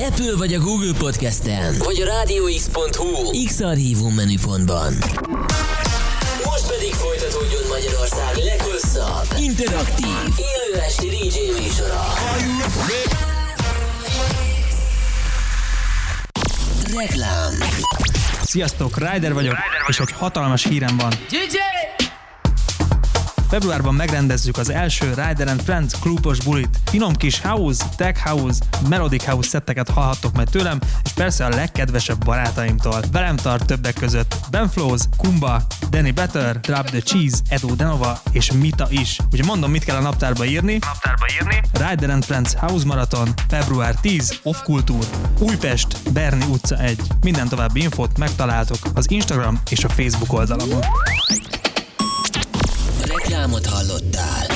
Apple vagy a Google Podcast-en, vagy a rádióx.hu X-Archívum menüpontban. Most pedig folytatódjon Magyarország leghosszabb, interaktív, élő esti DJ műsora. Reklám Sziasztok, Ryder vagyok, és egy hatalmas hírem van. DJ! Februárban megrendezzük az első Rider and Friends klubos bulit. Finom kis house, tech house, melodic house szetteket hallhattok majd tőlem, és persze a legkedvesebb barátaimtól. Velem tart többek között Ben Flows, Kumba, Danny Better, Drop the Cheese, Edo Denova és Mita is. Ugye mondom, mit kell a naptárba írni? Naptárba írni. Rider and Friends House Marathon, február 10, Off Kultúr, Újpest, Berni utca 1. Minden további infót megtaláltok az Instagram és a Facebook oldalamon. Reklámot hallottál.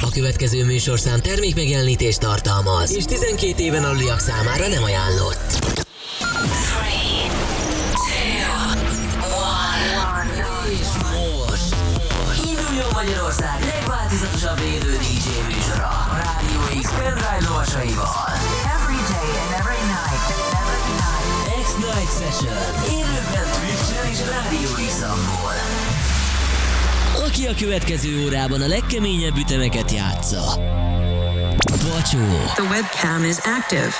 A következő műsorszám termék megjelenítést tartalmaz, és 12 éven aluliak számára nem ajánlott. És most induljon Magyarország legváltozatosabb élő DJ műsora a Rádió X pendrive lovasaival. A következő órában a legkeményebb ütemeket játsza. Bacsó, The webcam is active.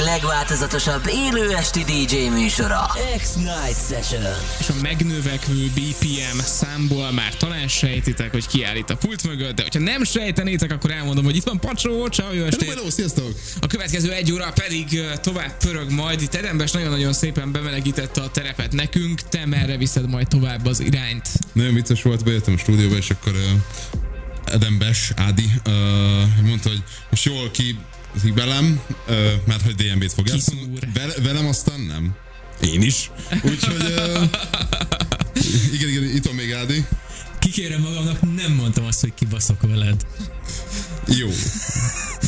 Legváltozatosabb élő esti DJ műsora. X-Night Session. és a megnövekvő BPM számból már talán sejtitek, hogy ki áll itt a pult mögött, de hogyha nem sejtenétek, akkor elmondom, hogy itt van Pacsó, ciao, jó estét! Hello, sziasztok! A következő egy óra pedig tovább pörög majd. Itt Edembes nagyon-nagyon szépen bemelegítette a terepet nekünk. Te merre viszed majd tovább az irányt? Nagyon vicces volt, bejöttem a stúdióba, és akkor uh, Edembes Ádi ö, mondta, hogy most jól ki velem, ö, mert hogy DMB-t fog játszani. Velem aztán nem. Én is. Úgyhogy ö, igen, igen, itt van még Ádi. Kikérem magamnak, nem mondtam azt, hogy kibaszok veled. Jó.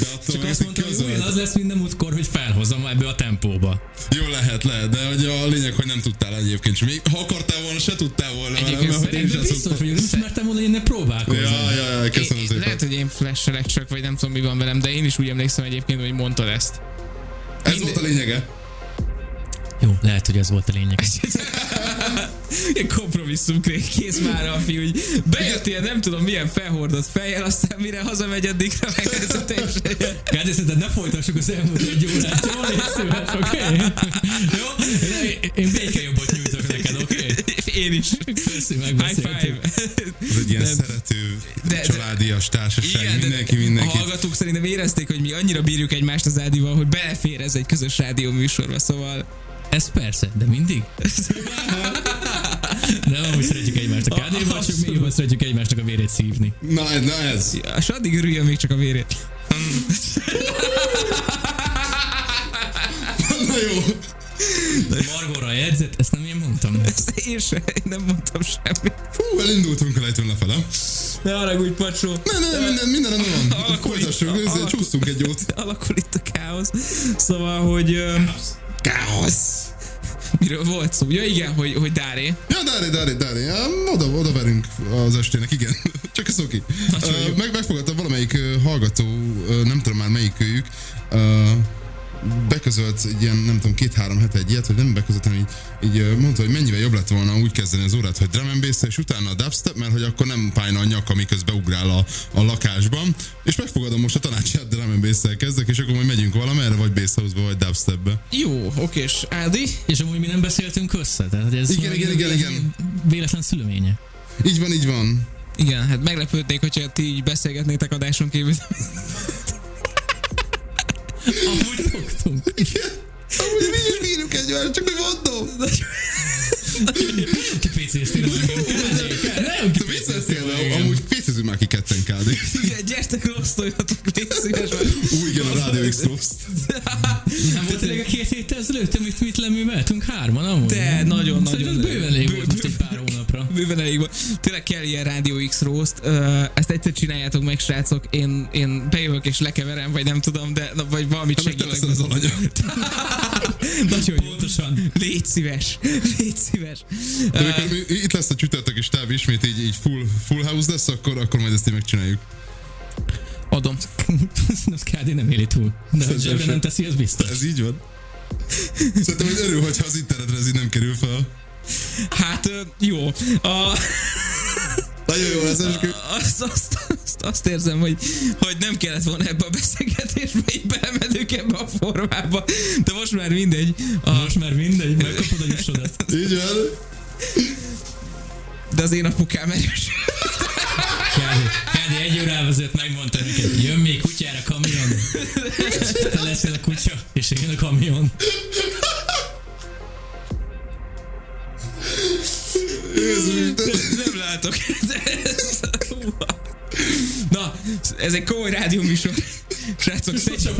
De attól Csak azt mondtam, hogy ugyanaz lesz minden múltkor, hogy felhozom ebbe a tempóba. Jó, lehet, lehet, de hogy a lényeg, hogy nem tudtál egyébként sem. Még ha akartál volna, se tudtál volna. velem, Egyébként mert én sem biztos szoktam. vagyok, nem ismertem volna, hogy én ne próbálkozom. Ja, ja, ja, köszönöm Én- szépen. Lehet, hogy én flashelek csak, vagy nem tudom mi van velem, de én is úgy emlékszem egyébként, hogy mondtad ezt. Ez volt a lényege. Jó, lehet, hogy ez volt a lényeg. Ilyen kompromisszum kész már a fiú, hogy bejöttél nem tudom milyen felhordott fejjel, aztán mire hazamegy addigra meg teljesen. Gádi, szerinted ne folytassuk az elmúlt egy órát, jó? Légy szíves, oké? Jó? Én- békejobbat nyújtok neked, oké? Én is. Köszi, High megbeszéltük. five. Ez egy ilyen szerető, De- családias társaság. Igen, de mindenki, A mindenki. hallgatók szerintem érezték, hogy mi annyira bírjuk egymást az Ádival, hogy belefér ez egy közös rádió műsorba, szóval Ez persze, de mindig? Nem, amúgy szeretjük egymást a kádéban, csak mi jobban szeretjük egymásnak a vérét szívni. Na, na ez. ja, és addig örüljön még csak a vérét. Na jó. Margóra jegyzet, ezt nem én mondtam. Ezt én sem, én nem mondtam semmit. Fú, elindultunk a lejtőn lefele. Ne haragudj, pacsó. Ne, ne, minden, minden rendben van. Alakul Folytassuk, itt- alakul- csúsztunk egy jót. Alakul itt a káosz. Szóval, hogy... ö, Káosz. Miről volt szó? Ja igen, hogy, hogy Dáré. Ja, Dári, Dári, Dári, ja, oda, oda verünk az estének, igen. Csak ez oké. Uh, meg megfogadta valamelyik uh, hallgató, uh, nem tudom már melyik őjük, uh, beközölt egy ilyen, nem tudom, két-három hete egy ilyet, hogy nem beközölt, hanem így, így mondta, hogy mennyivel jobb lett volna úgy kezdeni az órát, hogy drum and bass és utána a dubstep, mert hogy akkor nem fájna a nyaka, miközben ugrál a, a lakásban. És megfogadom most a tanácsát, drum and bass kezdek, és akkor majd megyünk valamerre, vagy bass house-ba, vagy dubstepbe. Jó, oké, és Ádi? És amúgy mi nem beszéltünk össze, tehát ez Igen, igen, igen, igen. Véletlen szülőménye. Így van, így van. Igen, hát meglepődnék, hogyha ti így beszélgetnétek adáson kívül. Amúgy szoktunk. Amúgy mi is bírjuk egymást, csak mi mondom. Kipécéztél engem. Nem Te vicceztél, de amúgy pécezünk már ki ketten, Kádi. Igen, gyertek, osztoljatok, légy szíves. Ú, igen, a Radio X Roast. Nem volt elég a két héttel ezelőtt, amit mit leműveltünk hárman amúgy? De, nagyon, Szerintem bőven elég volt most egy pár hónapra. Bőven elég volt. Tényleg kell ilyen Radio X roast. Ezt egyszer csináljátok meg, srácok. Én, én bejövök és lekeverem, vagy nem tudom, de na, vagy valamit te segítek. leszel az alanya. Nagyon jó. Pontosan. Légy szíves. Légy szíves. De amikor mi- itt lesz a csütörtök és táv ismét így, így full, full house lesz, akkor, akkor majd ezt így megcsináljuk. Adom. Az KD nem éli túl. De hogy nem teszi, az biztos. Ez így van. Szerintem, hogy örül, hogyha az internetre ez így nem kerül fel. Hát, jó. A, Nagyon jó lesz, eskü. azt, azt, azt, azt érzem, hogy, hogy nem kellett volna ebbe a beszélgetésbe, így belemedünk ebbe a formába. De most már mindegy. A, Most már mindegy, megkapod a jussodat. Így van. de az én apukám erős. Kádi, Kádi egy órával ezelőtt megmondta neked, jön még kutyára kamion. Te leszel a kutya, és jön a kamion. Nem látok. Na, ez egy komoly rádió műsor. Srácok, szedjük,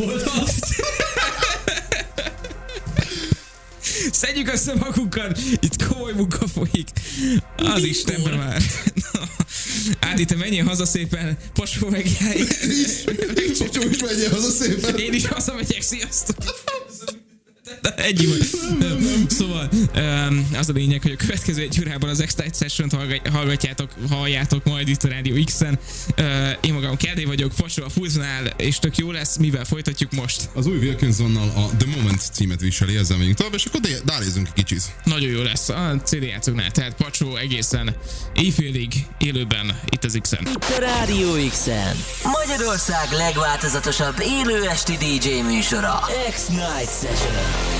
szedjük össze magunkat. Itt komoly munka folyik. Az Istenbe már. Na, Ádi, te menjél haza szépen. Pasó megjárj. Csocsó is menjen haza szépen. Én is hazamegyek, sziasztok! Ennyi volt. Szóval az a lényeg, hogy a következő egy órában az X-Tide Session-t hallgat- hallgatjátok, halljátok majd itt a Rádió X-en. Én magam Kerdé vagyok, Fasó a Pulznál, és tök jó lesz, mivel folytatjuk most. Az új Wilkinsonnal a The Moment címet viseli, ezzel megyünk tovább, és akkor dálézünk egy kicsit. Nagyon jó lesz a CD játszóknál, tehát Pacsó egészen éjfélig élőben itt az X-en. Itt a Rádió X-en. Magyarország legváltozatosabb élő esti DJ műsora. X-Night Session.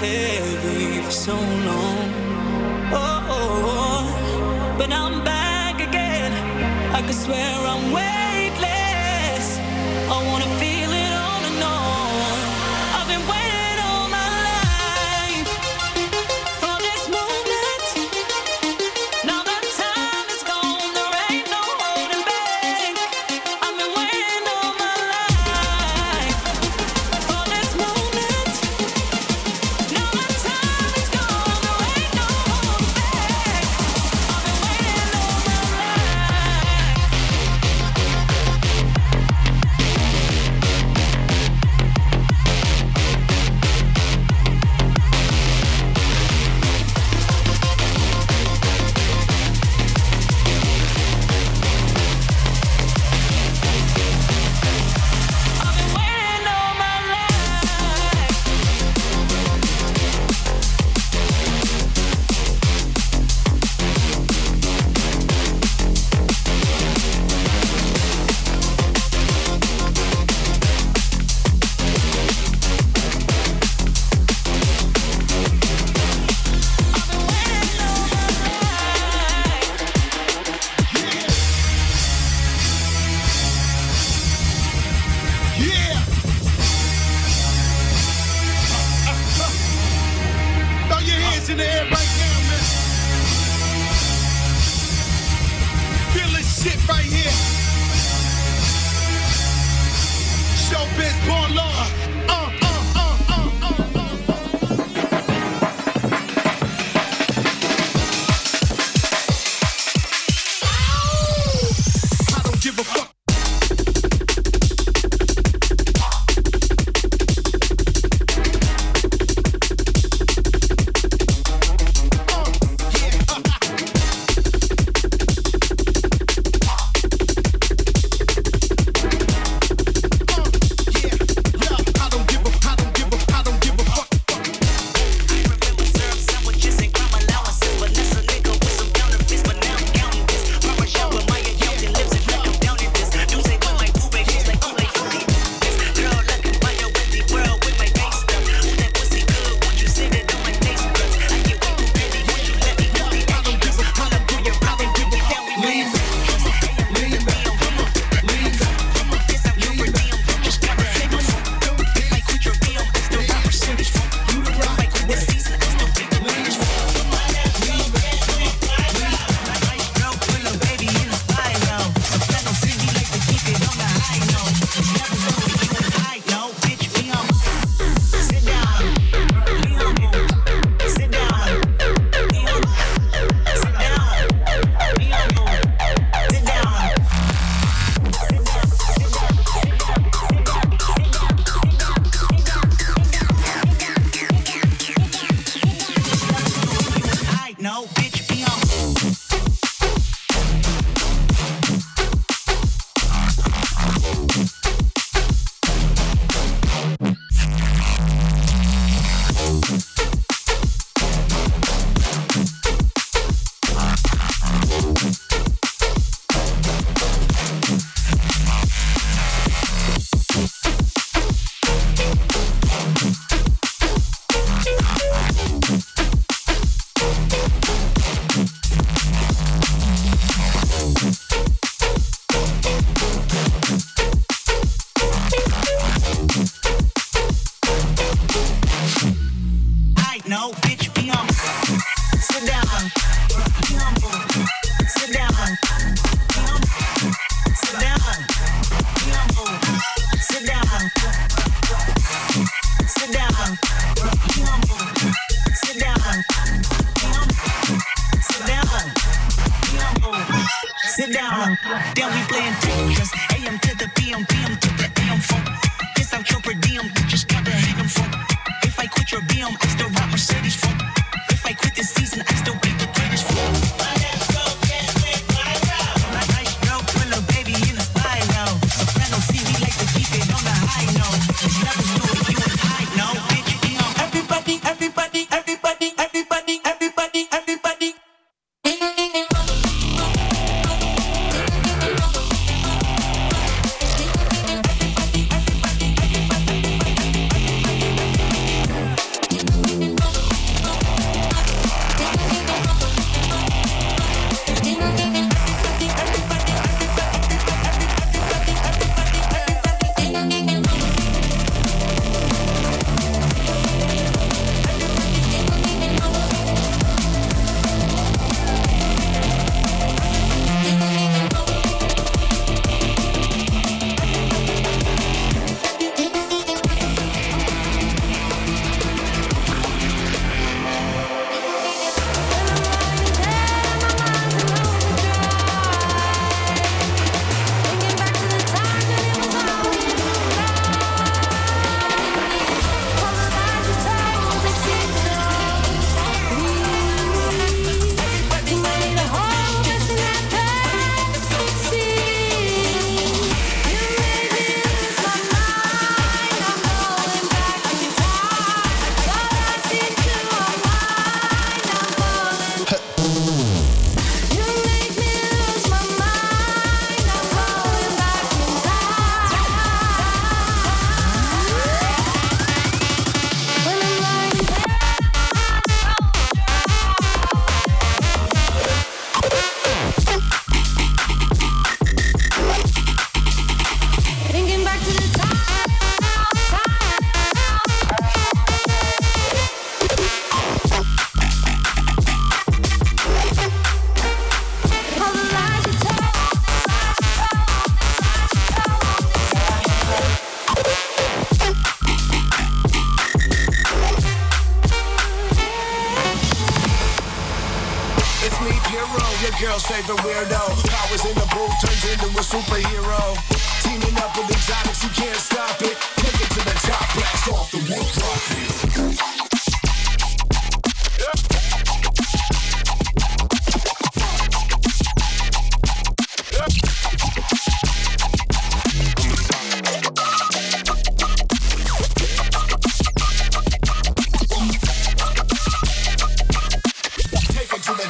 heavy for so long.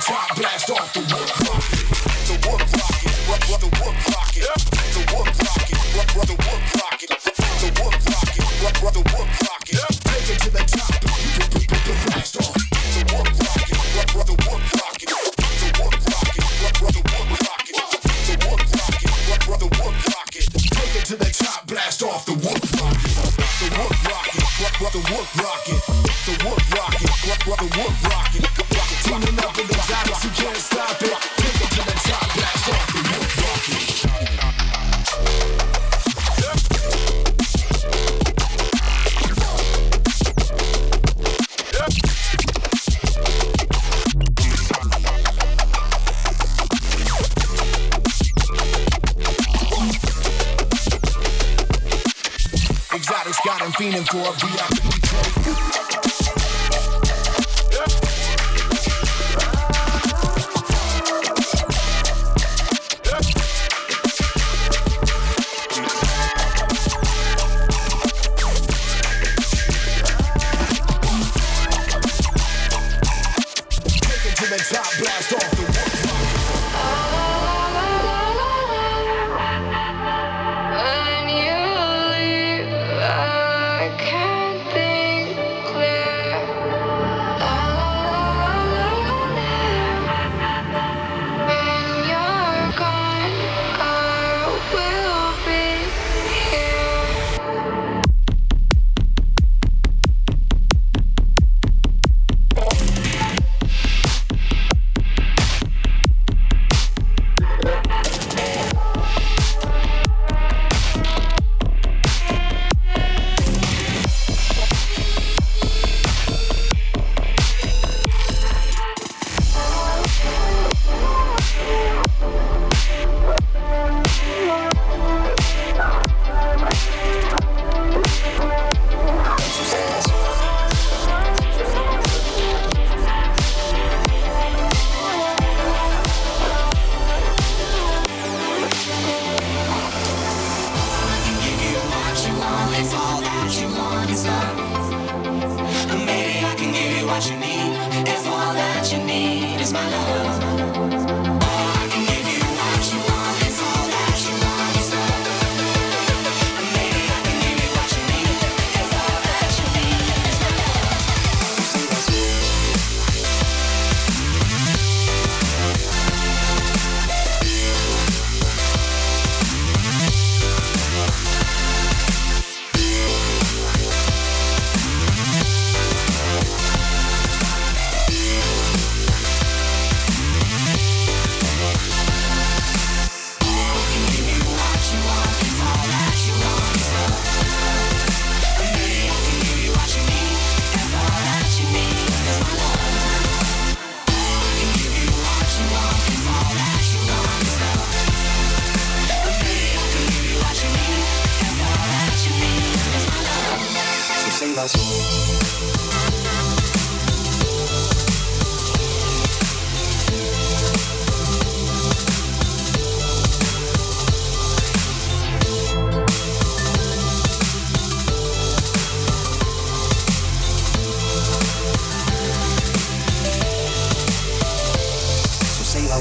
Top, blast off the wood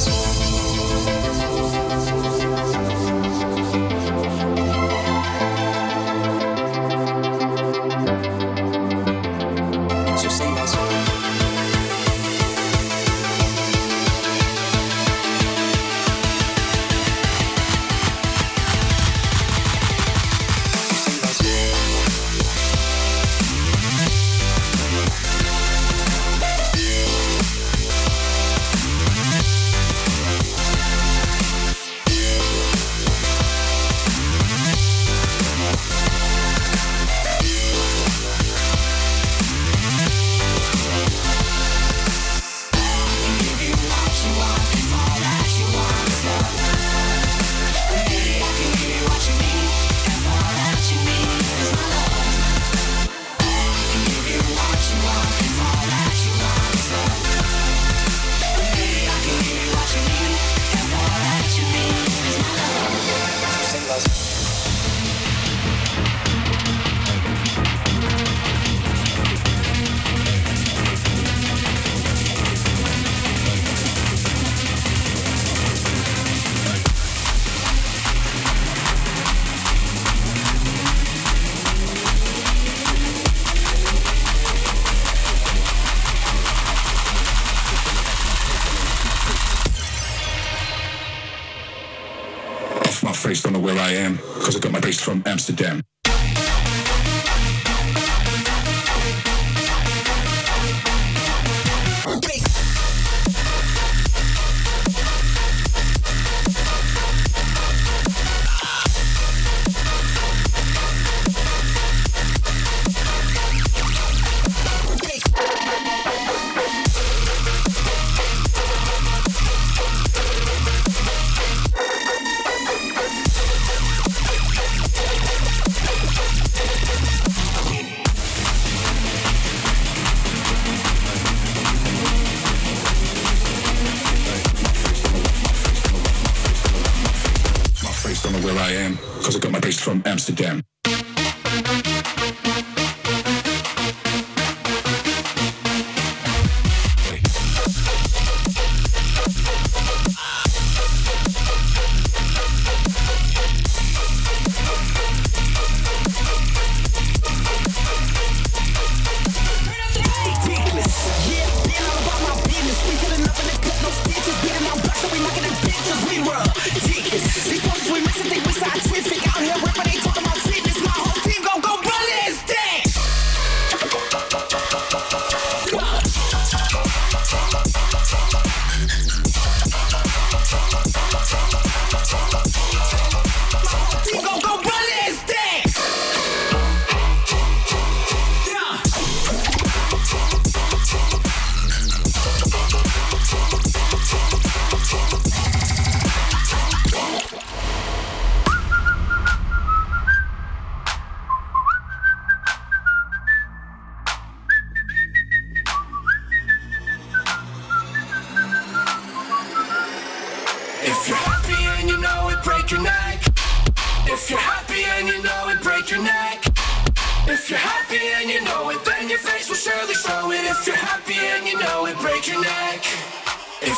house.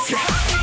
Yeah.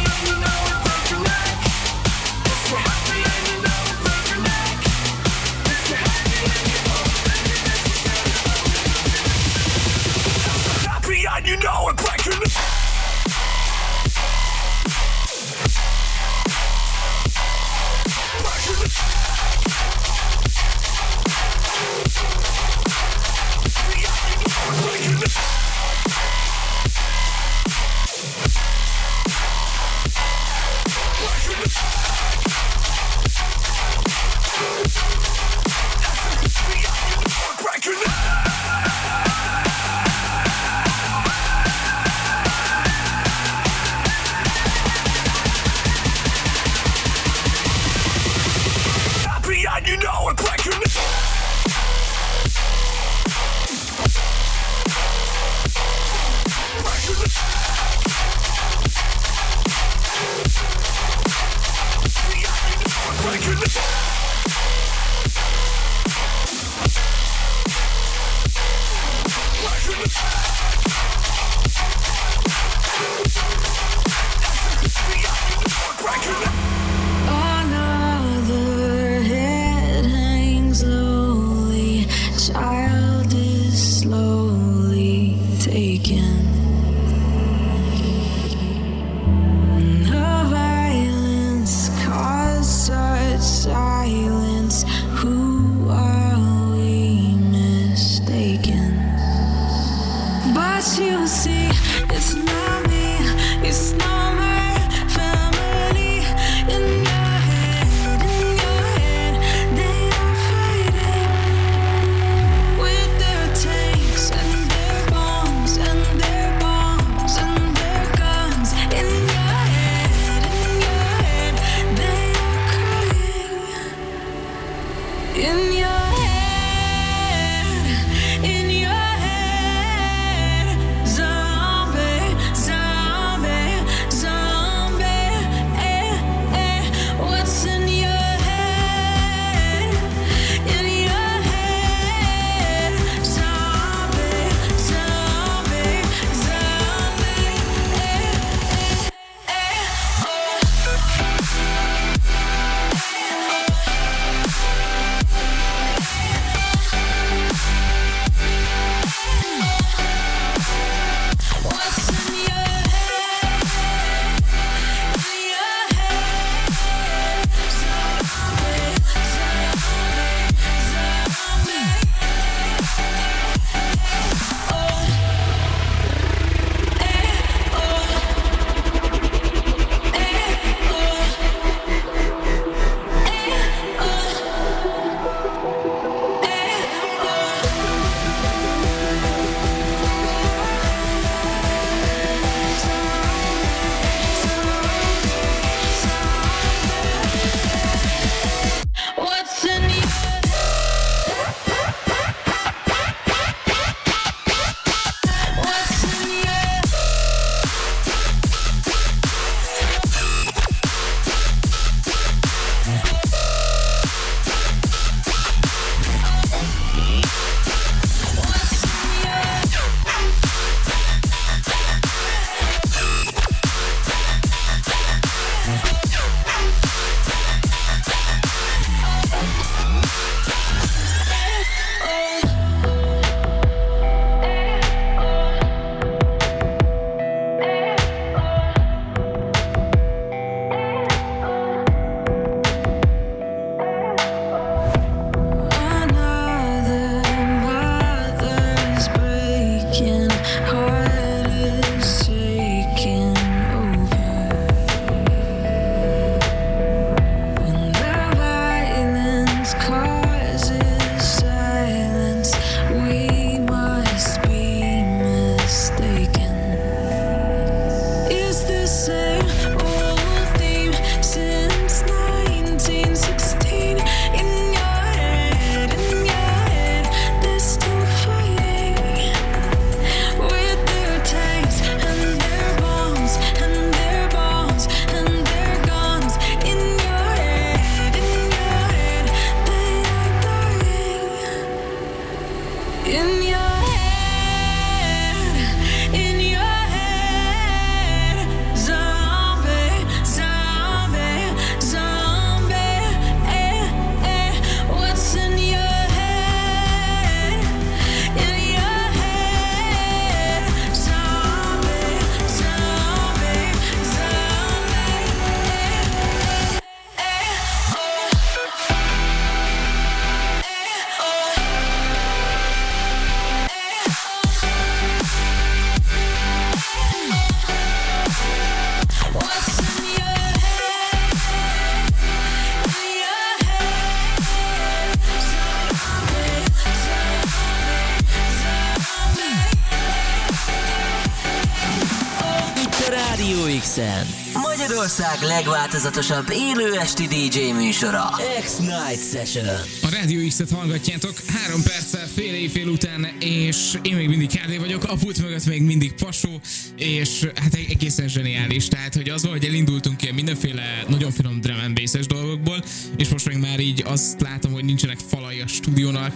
Rádió X-en. Magyarország legváltozatosabb élő esti DJ műsora. X-Night Session. A Rádió X-et hallgatjátok, három perccel fél éjfél után, és én még mindig KD vagyok, a pult mögött még mindig Pasó, és hát egészen zseniális, tehát hogy az, hogy elindultunk ilyen mindenféle nagyon finom drum and bass-es dolgokból, és most meg már így azt látom, hogy nincsenek falai a stúdiónak,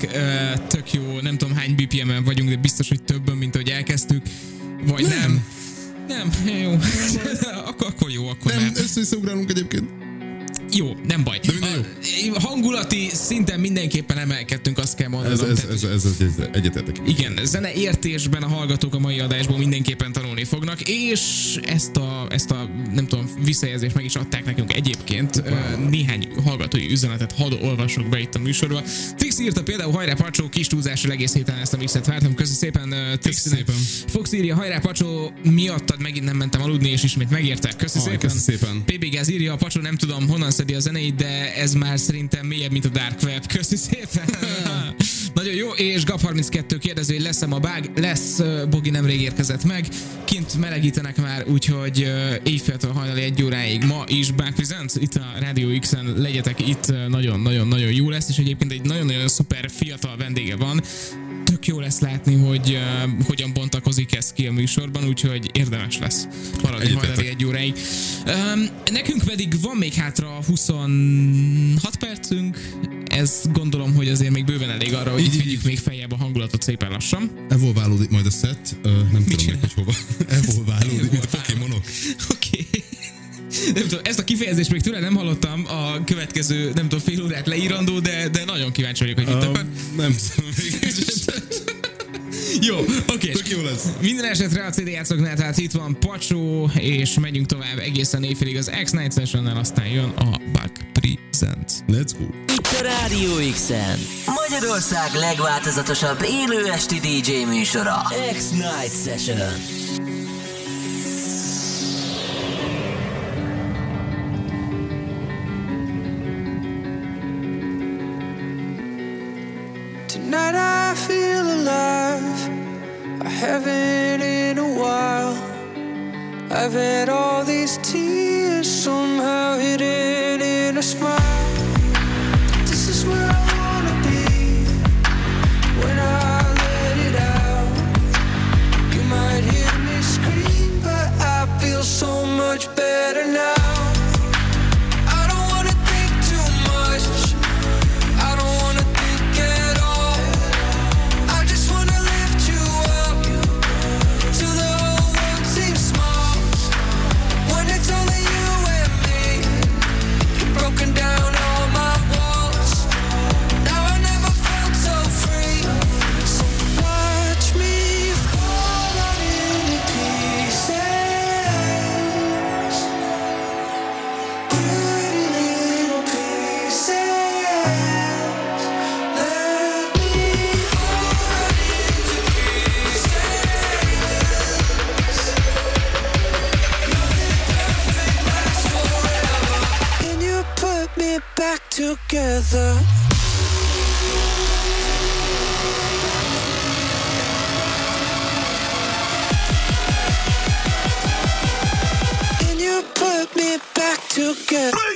tök jó, nem tudom hány BPM-en vagyunk, de biztos, hogy többen, mint ahogy elkezdtük, vagy nem. Nem, nem jó. akkor, akkor jó, akkor nem. Nem, össze-vissza ugrálunk egyébként. Jó, nem baj. De minden jó. A hangulati szinten mindenképpen emelkedtünk, azt kell mondanom. Ez, ez, Tehát- ez, ez, ez, ez egyetértek. igen, zene értésben a hallgatók a mai adásból mindenképpen tanulni fognak, és ezt a, ezt a nem tudom, visszajelzést meg is adták nekünk egyébként. Néhány hallgatói üzenetet hadd olvasok be itt a műsorba. Trix írta például hajrá Pacsó, kis túlzással egész héten ezt a mixet vártam. Köszi szépen Trixnek. szépen. Fox írja, hajrá Pacsó, miattad megint nem mentem aludni, és ismét megértek. Köszi Aj, szépen. köszi szépen. PB Gáz írja, a Pacsó nem tudom honnan szedi a zenét, de ez már szerintem mélyebb, mint a Dark Web. Köszi szépen. Nagyon jó, és Gap32 kérdező, hogy lesz-e ma bág? Lesz, Bogi nemrég érkezett meg. Kint melegítenek már, úgyhogy éjféltől hajnali egy óráig ma is Bug Presents, itt a Radio X-en legyetek itt, nagyon-nagyon-nagyon jó lesz, és egyébként egy nagyon-nagyon szuper fiatal vendége van, jó lesz látni, hogy uh, hogyan bontakozik ez ki a műsorban, úgyhogy érdemes lesz maradni hajnali egy óráig. Um, nekünk pedig van még hátra 26 percünk, ez gondolom, hogy azért még bőven elég arra, hogy Így, itt így, vigyük még feljebb a hangulatot szépen lassan. Evolválódik majd a set, uh, nem tudom csinál? még, hogy hova. Evolválódik, mint a Pokémonok. Oké. Nem tudom, ezt a kifejezést még tőle nem hallottam a következő, nem tudom, fél órát leírandó, de, de nagyon kíváncsi vagyok, hogy mit akar. Um, nem tudom még. Jó, oké. Tök jó lesz. Minden esetre a CD játszoknál, tehát itt van Pacsó, és megyünk tovább egészen éjfélig az X-Night session aztán jön a Bug Presents. Let's go. Itt a Rádió X-en. Magyarország legváltozatosabb élő esti DJ műsora. X-Night Session. of it all. Back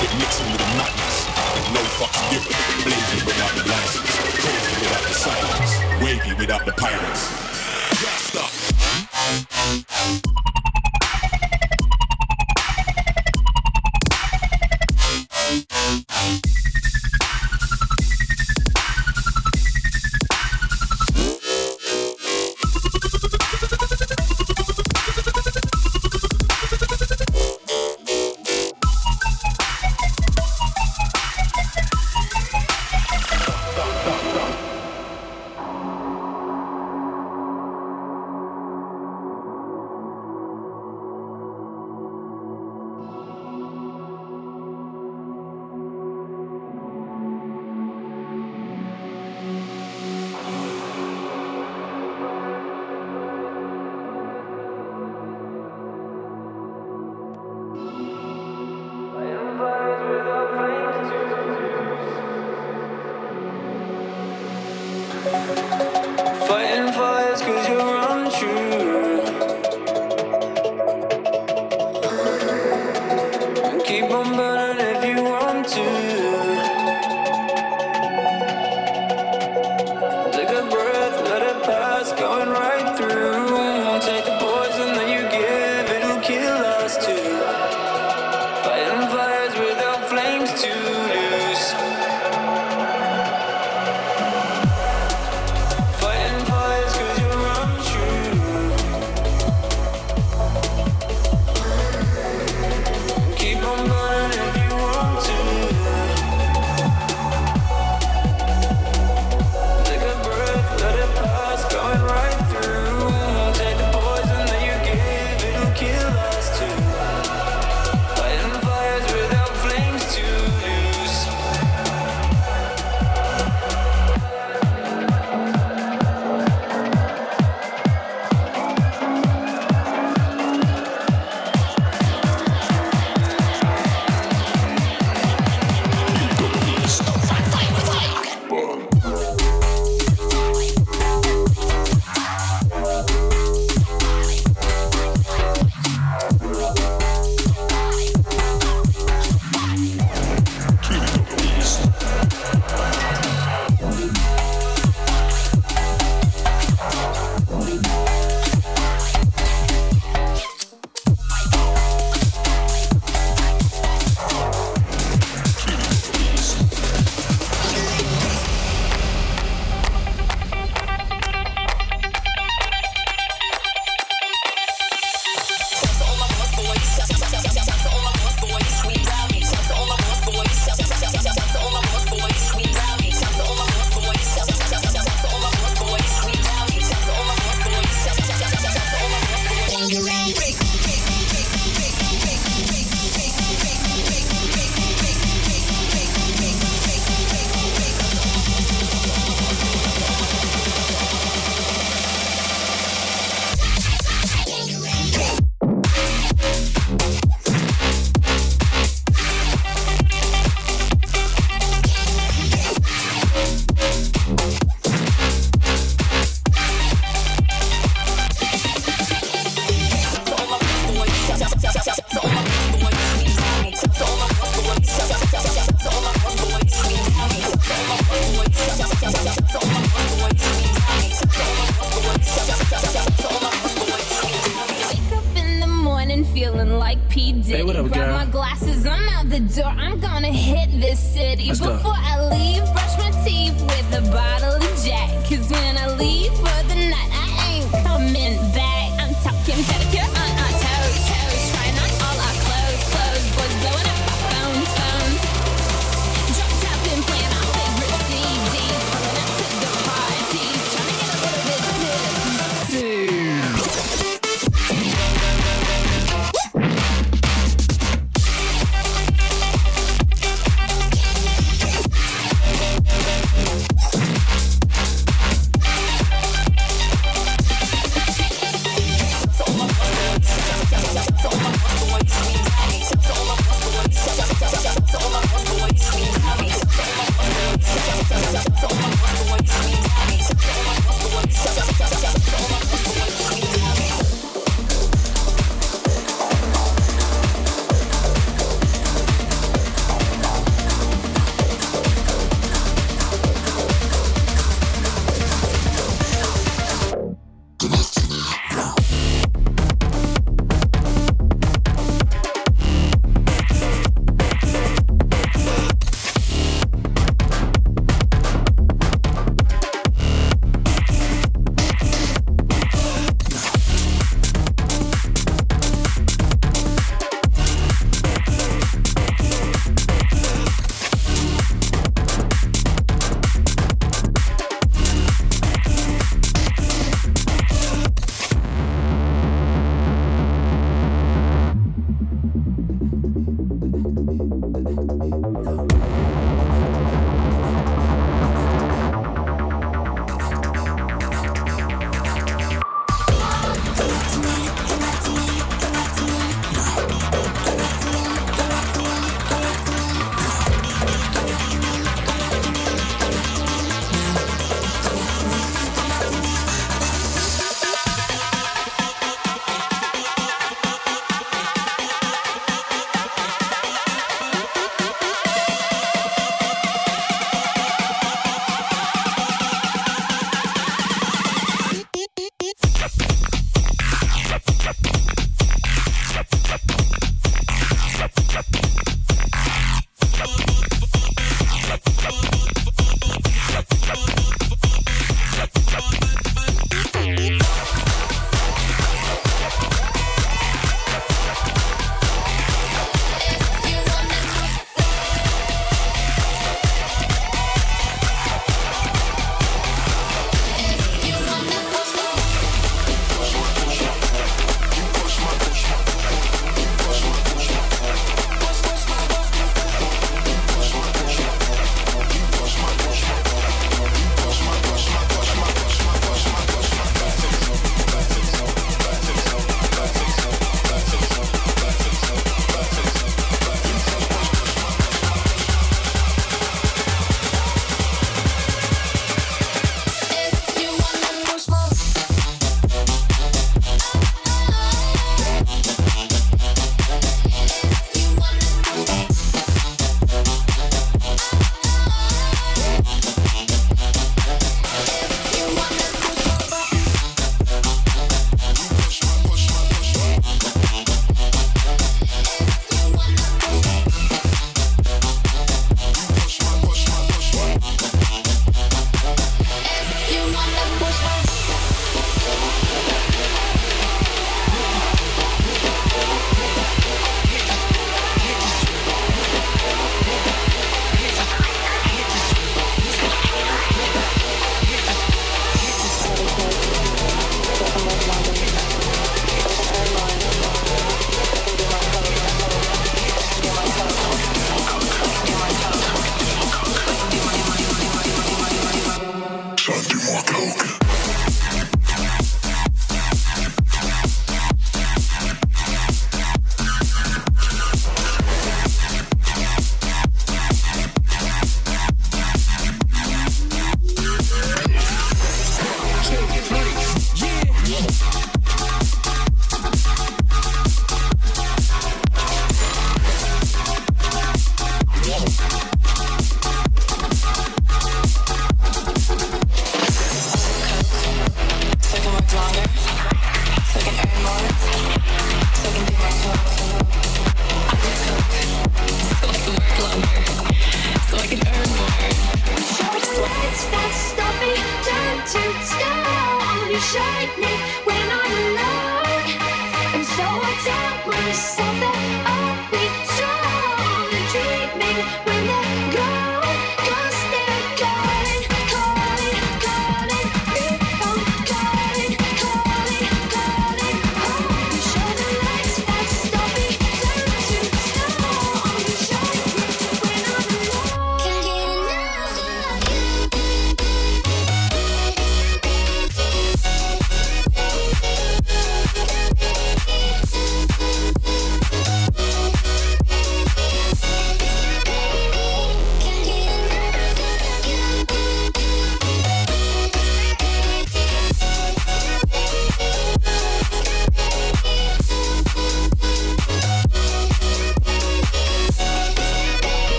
Get mixing with the madness and no fucks given. Blazing without the license, crazy without the silence, wavy without the pirates. Rasta. Let's. Go.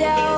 myself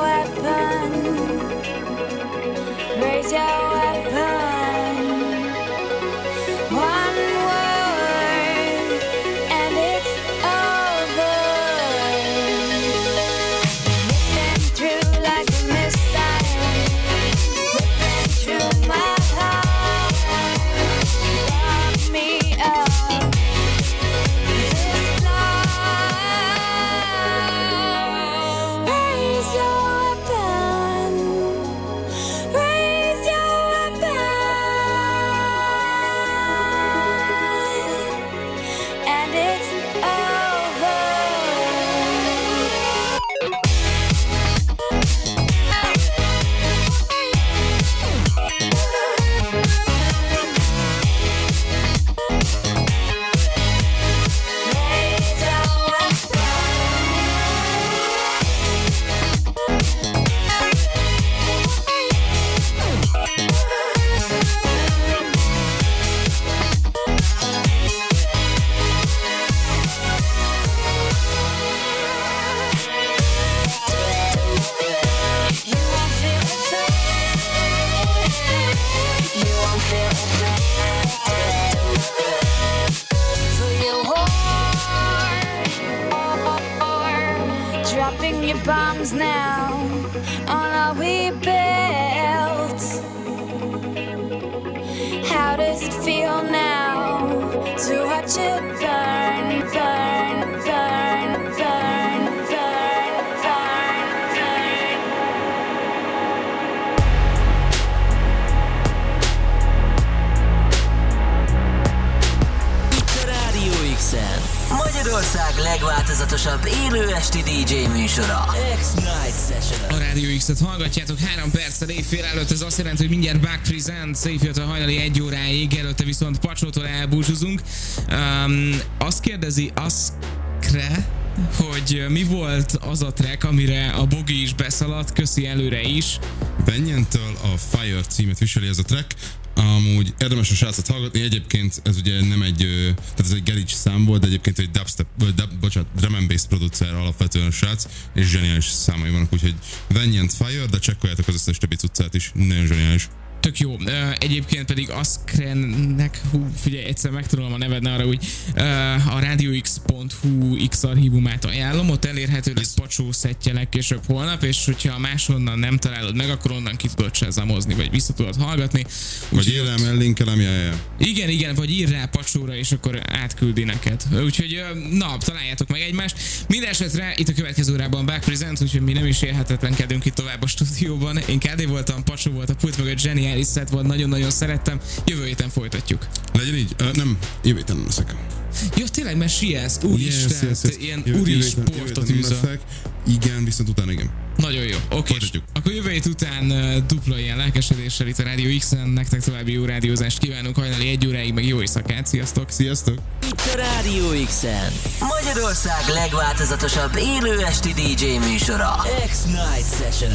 Magyarország legváltozatosabb élő esti DJ műsora. X-Night Session. A Rádió X-et hallgatjátok 3 perccel éjfél előtt, ez azt jelenti, hogy mindjárt Back Present, éjfél a hajnali egy óráig, előtte viszont Pacsótól elbúcsúzunk. Um, azt kérdezi, az kre, hogy mi volt az a track, amire a Bogi is beszaladt, köszi előre is. Venyentől a Fire címet viseli ez a track. Amúgy érdemes a srácot hallgatni, egyébként ez ugye nem egy, tehát ez egy garage szám volt, de egyébként egy dubstep, vagy dub, bocsánat, drum and bass producer alapvetően a srác, és zseniális számai vannak, úgyhogy Venyent Fire, de csekkoljátok az összes többi cuccát is, nagyon zseniális. Tök jó. Egyébként pedig Askrennek, hú, figyelj, egyszer megtanulom a neved arra, hogy ö, a radiox.hu X archívumát ajánlom, ott elérhető lesz pacsó szettje legkésőbb holnap, és hogyha máshonnan nem találod meg, akkor onnan ki tudod sezamozni, vagy vissza tudod hallgatni. Vagy Úgyhogy- élem, ellinkelem, jaj, jaj. igen, igen, vagy ír rá pacsóra, és akkor átküldi neked. Úgyhogy, na, találjátok meg egymást. Mindenesetre itt a következő órában Back Present, úgyhogy mi nem is élhetetlenkedünk itt tovább a stúdióban. Én KD voltam, Pacsó volt a pult mögött, zseniális set volt, nagyon-nagyon szerettem. Jövő héten folytatjuk. Legyen így? Ö, nem, jövő héten nem leszek. Jó, tényleg, mert siesz, úristen, yes, yes, yes. ilyen Jövő- úri sportot űzöl. Igen, viszont utána igen. Nagyon jó, oké. Folytatjuk. Akkor jövő hét után uh, dupla ilyen lelkesedéssel itt a Rádió X-en. Nektek további jó rádiózást kívánunk hajnali egy óráig, meg jó éjszakát. Sziasztok! Sziasztok! Itt a Rádió x Magyarország legváltozatosabb élő esti DJ műsora. X-Night Session.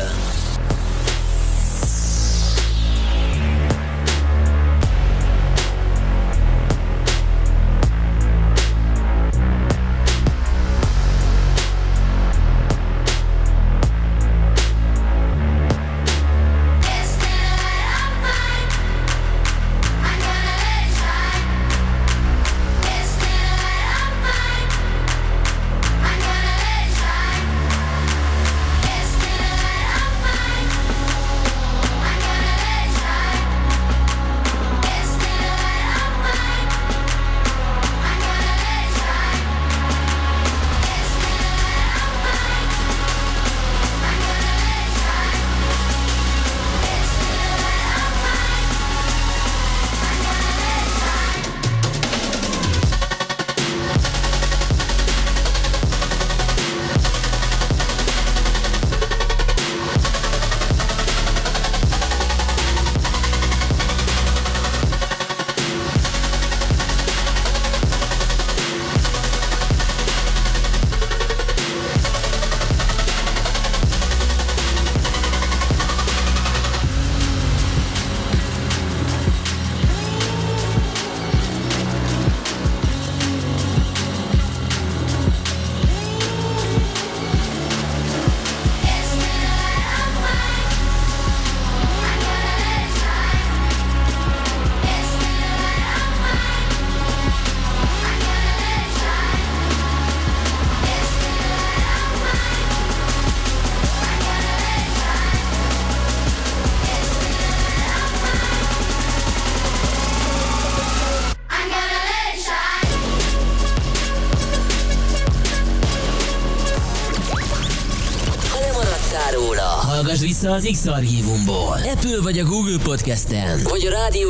Vissza az X-Archívumból. Apple vagy a Google Podcasten, vagy a Rádió